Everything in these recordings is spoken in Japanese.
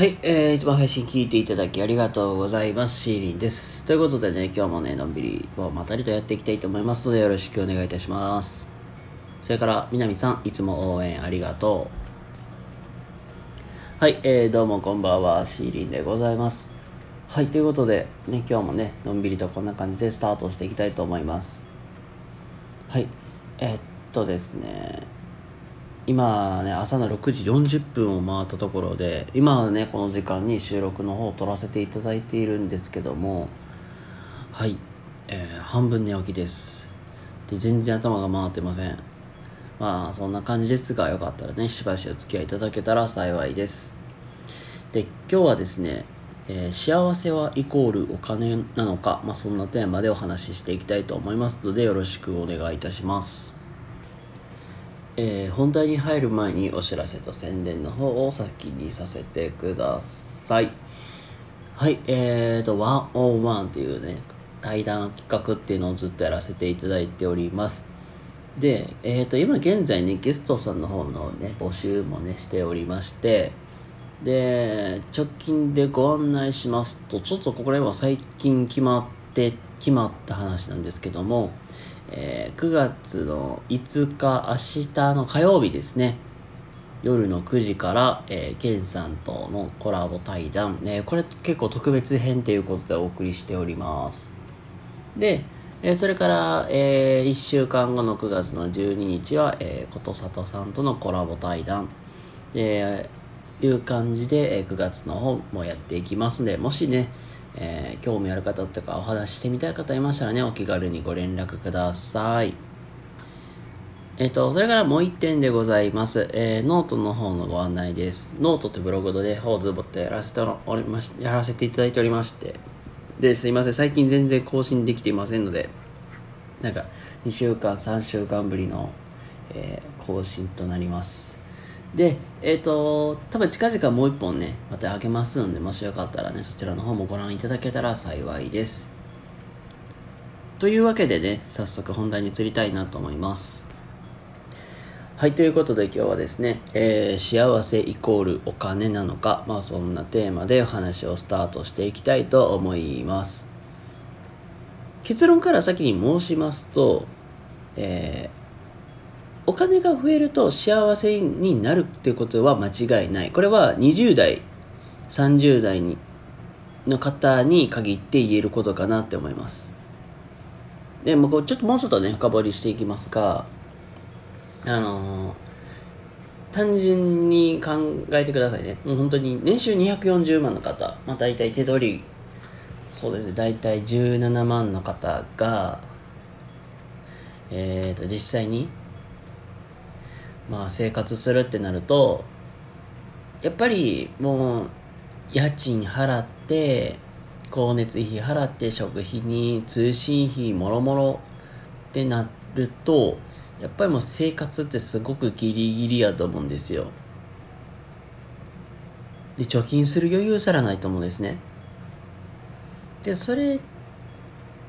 はい、えー、いつも配信聞いていただきありがとうございます。シーリンです。ということでね、今日もね、のんびりとまたりとやっていきたいと思いますので、よろしくお願いいたします。それから、みなみさん、いつも応援ありがとう。はい、えー、どうもこんばんは、シーリンでございます。はい、ということで、ね、今日もね、のんびりとこんな感じでスタートしていきたいと思います。はい、えー、っとですね、今ね朝の6時40分を回ったところで今はねこの時間に収録の方を撮らせていただいているんですけどもはい、えー半分寝起きです。で全然頭が回ってません。まあそんな感じですがよかったらねしばしお付き合いいただけたら幸いです。で今日はですね、えー幸せはイコールお金なのか、まあ、そんなテーマでお話ししていきたいと思いますのでよろしくお願いいたします。えー本題に入る前にお知らせと宣伝の方を先にさせてください。はい、えーと、101っていうね、対談企画っていうのをずっとやらせていただいております。で、えーと、今現在ね、ゲストさんの方のね、募集もね、しておりまして、で、直近でご案内しますと、ちょっとこれは最近決まって、決まった話なんですけども、えー9月の5日、明日の火曜日ですね、夜の9時から、えー、ケンさんとのコラボ対談、ね、これ結構特別編ということでお送りしております。で、えーそれから、え1週間後の9月の12日は、えー、ことさとさんとのコラボ対談、えーいう感じで、えー9月の方もやっていきますんで、もしね、えー興味ある方とかお話してみたい方いましたらね、お気軽にご連絡ください。えっ、と、それからもう一点でございます。えーノートの方のご案内です。ノートってブログで方ズボってやらせておりましやらせていただいておりまして、で、すいません、最近全然更新できていませんので、なんか、2週間、3週間ぶりの、えー更新となります。で、えっ、と、多分近々もう一本ね、また開けますので、もしよかったらね、そちらの方もご覧いただけたら幸いです。というわけでね、早速本題に移りたいなと思います。はい、ということで今日はですね、えー幸せイコールお金なのか、まあそんなテーマでお話をスタートしていきたいと思います。結論から先に申しますと、えーお金が増えると幸せになるっていうことは間違いない。これは20代、30代にの方に限って言えることかなって思います。で、もうちょっともうちょっとね、深掘りしていきますが、あのー単純に考えてくださいね。もう本当に年収240万の方、まあ大体手取り、そうですね、大体17万の方が、えーと、実際に、まあ生活するってなると、やっぱりもう、家賃払って、光熱費払って、食費に通信費もろもろってなると、やっぱりもう生活ってすごくギリギリやと思うんですよ。で、貯金する余裕さらないと思うんですね。で、それ、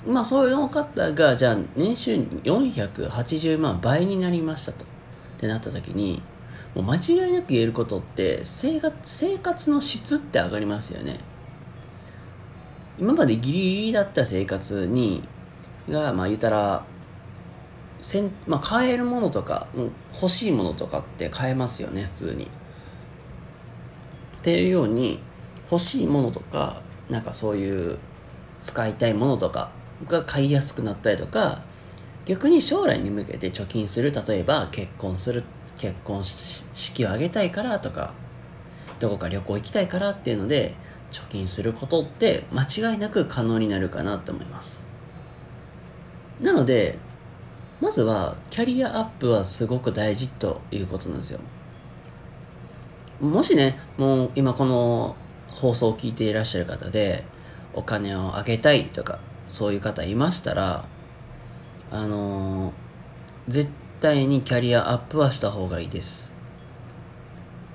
まあそういう方が、じゃあ年収480万倍になりましたと。ってなった時に、もう間違いなく言えることって、生活、生活の質って上がりますよね。今までギリギリだった生活に、が、まあ言ったら、せんまあ、買えるものとか、欲しいものとかって買えますよね、普通に。っていうように、欲しいものとか、なんかそういう使いたいものとかが買いやすくなったりとか、逆に将来に向けて貯金する、例えば結婚する、結婚式を挙げたいからとか、どこか旅行行きたいからっていうので、貯金することって間違いなく可能になるかなと思います。なので、まずはキャリアアップはすごく大事ということなんですよ。もしね、もう今この放送を聞いていらっしゃる方で、お金をあげたいとか、そういう方いましたら、あのー絶対にキャリアアップはした方がいいです。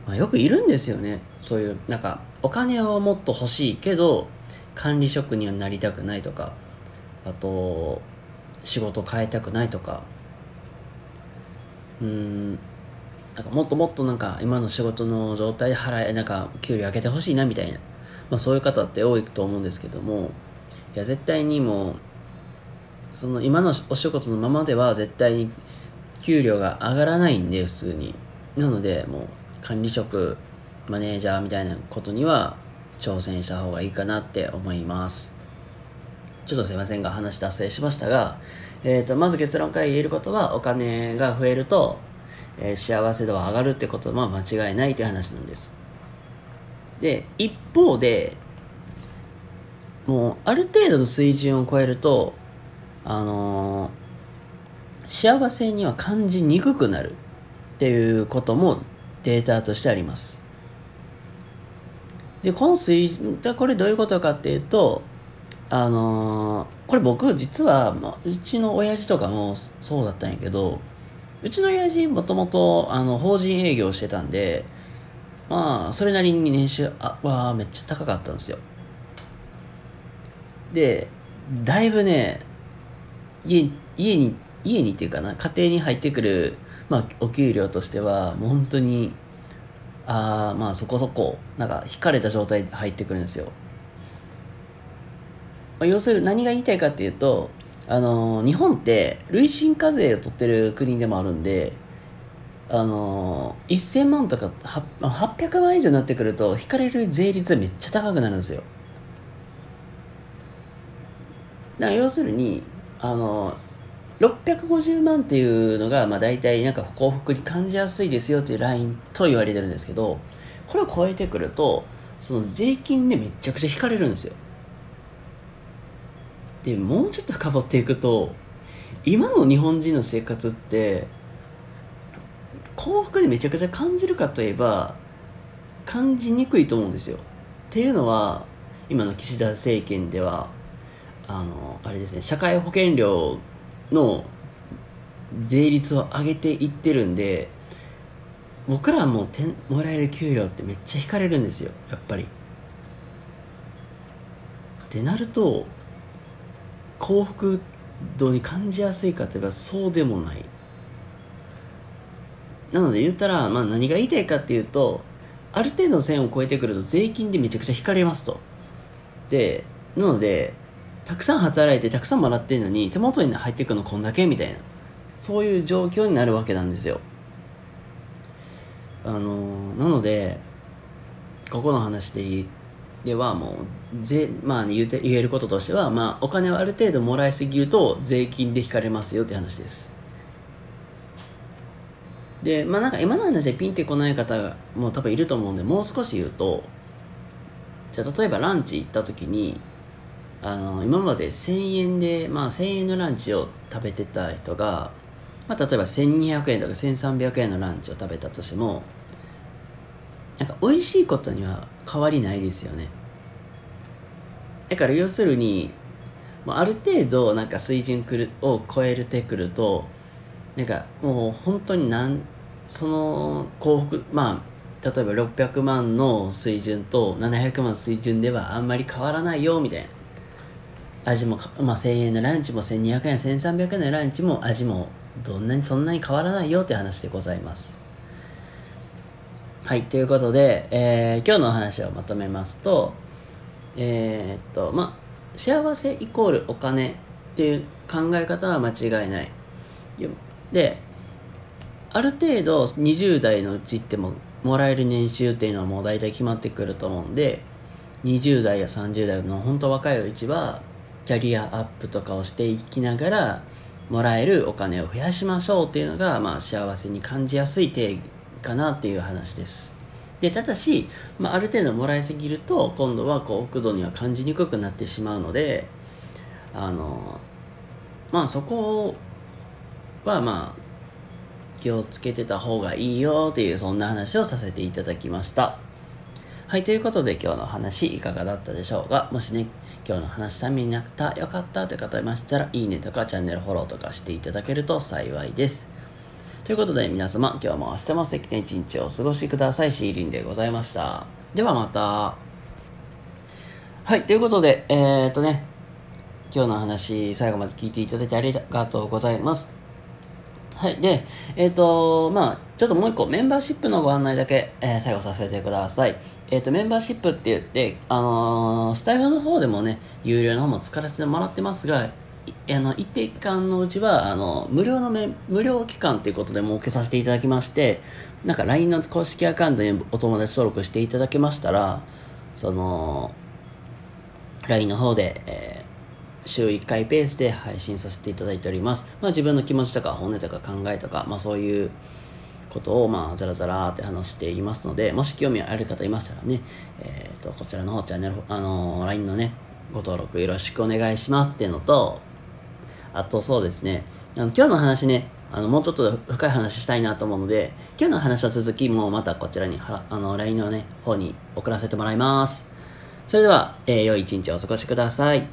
まあ、よくいるんですよね。そういう、なんか、お金をもっと欲しいけど、管理職にはなりたくないとか、あと、仕事変えたくないとか、うん、なんかもっともっとなんか今の仕事の状態で払えなんか給料上げてほしいなみたいな、まあ、そういう方って多いと思うんですけどもいや絶対にもうその今のお仕事のままでは絶対に給料が上がらないんで普通に。なのでもう管理職マネージャーみたいなことには挑戦した方がいいかなって思います。ちょっとすいませんが話脱線しましたが、えーと、まず結論から言えることはお金が増えると、えー、幸せ度は上がるってことは間違いないという話なんです。で一方でもうある程度の水準を超えるとあの、幸せには感じにくくなるっていうこともデータとしてあります。でこの水これどういうことかっていうとあのー、これ僕実は、まうちの親父とかもそうだったんやけどうちの親父もともとあの法人営業してたんでまあそれなりに年収はめっちゃ高かったんですよ。でだいぶね家家に家にっていうかな家庭に入ってくる、まあ、お給料としてはもう本当にああまあそこそこなんか引かれた状態で入ってくるんですよ、まあ、要するに何が言いたいかっていうとあのー、日本って累進課税を取ってる国でもあるんであのー、1000万とか800万以上になってくると引かれる税率はめっちゃ高くなるんですよ。だから要するにあの650万っていうのが、まあ大体なんか幸福に感じやすいですよっていうラインと言われてるんですけど、これを超えてくると、その税金でめちゃくちゃ引かれるんですよ。で、もうちょっと深掘っていくと、今の日本人の生活って、幸福にめちゃくちゃ感じるかといえば、感じにくいと思うんですよ。っていうのは、今の岸田政権では、あの、あれですね、社会保険料の税率を上げていってるんで僕らはもてもらえる給料ってめっちゃ引かれるんですよやっぱり。ってなると幸福度に感じやすいかといえばそうでもない。なので言ったら、まあ、何が言いたいかっていうとある程度の線を超えてくると税金でめちゃくちゃ引かれますと。でなのでたくさん働いてたくさんもらってるのに手元に入っていくのこんだけみたいな。そういう状況になるわけなんですよ。あのなのでここの話でではもうぜ、まあ、ね、言言えることとしては、まあ、お金をある程度もらいすぎると税金で引かれますよって話です。でまあなんか今の話でピンってこない方も多分いると思うんでもう少し言うとじゃあ例えばランチ行った時にあの今まで1000円で、まあ、1000円のランチを食べてた人が、まあ、例えば1200円とか1300円のランチを食べたとしてもなんか美味しいことには変わりないですよね。だから要するにある程度なんか水準くるを超えてくるとなんかもう本当になんその幸福まあ例えば600万の水準と700万水準ではあんまり変わらないよみたいな。味も、まあ、1000円のランチも1200円1300円のランチも味もどんなにそんなに変わらないよって話でございます。はいということで、えー、今日のお話をまとめますとえー、っとまあ幸せイコールお金っていう考え方は間違いない。である程度20代のうちってももらえる年収っていうのはもう大体決まってくると思うんで20代や30代の本当若いうちはキャリアアップとかをしていきながらもらえるお金を増やしましょうっていうのが、まあ、幸せに感じやすい定義かなっていう話です。でただし、まあ、ある程度もらいすぎると今度は幸福度には感じにくくなってしまうのであのまあそこはまあ気をつけてた方がいいよっていうそんな話をさせていただきました。はいということで今日の話いかがだったでしょうか？もしね今日の話ためになったよかったという方いましたらいいねとかチャンネルフォローとかしていただけると幸いです。ということで皆様今日も明日も素敵な一日をお過ごしください。シーリンでございました。ではまた。はいということでえー、っとね今日の話最後まで聞いていただいてありがとうございます。はい。で、えっ、と、まあちょっともう一個、メンバーシップのご案内だけ、えー、最後させてください。えっ、と、メンバーシップって言って、あのー、スタイフの方でもね、有料の方も使わせてもらってますが、あの一定期間のうちはあの無料のめ無料期間ということで設けさせていただきましてなんか LINE の公式アカウントにお友達登録していただけましたらその LINE の方で、えー、週1回ペースで配信させていただいております、まあ、自分の気持ちとか本音とか考えとか、まあ、そういうことをまあザラザラって話していますのでもし興味ある方いましたらね、えーと、こちらの方チャンネル、あのー、LINE のねご登録よろしくお願いしますっていうのとあとそうですね、あの今日の話ね、あのもうちょっと深い話したいなと思うので、今日の話の続きもまたこちらにあの LINE のね、方に送らせてもらいます。それでは、えー、良い一日をお過ごしください。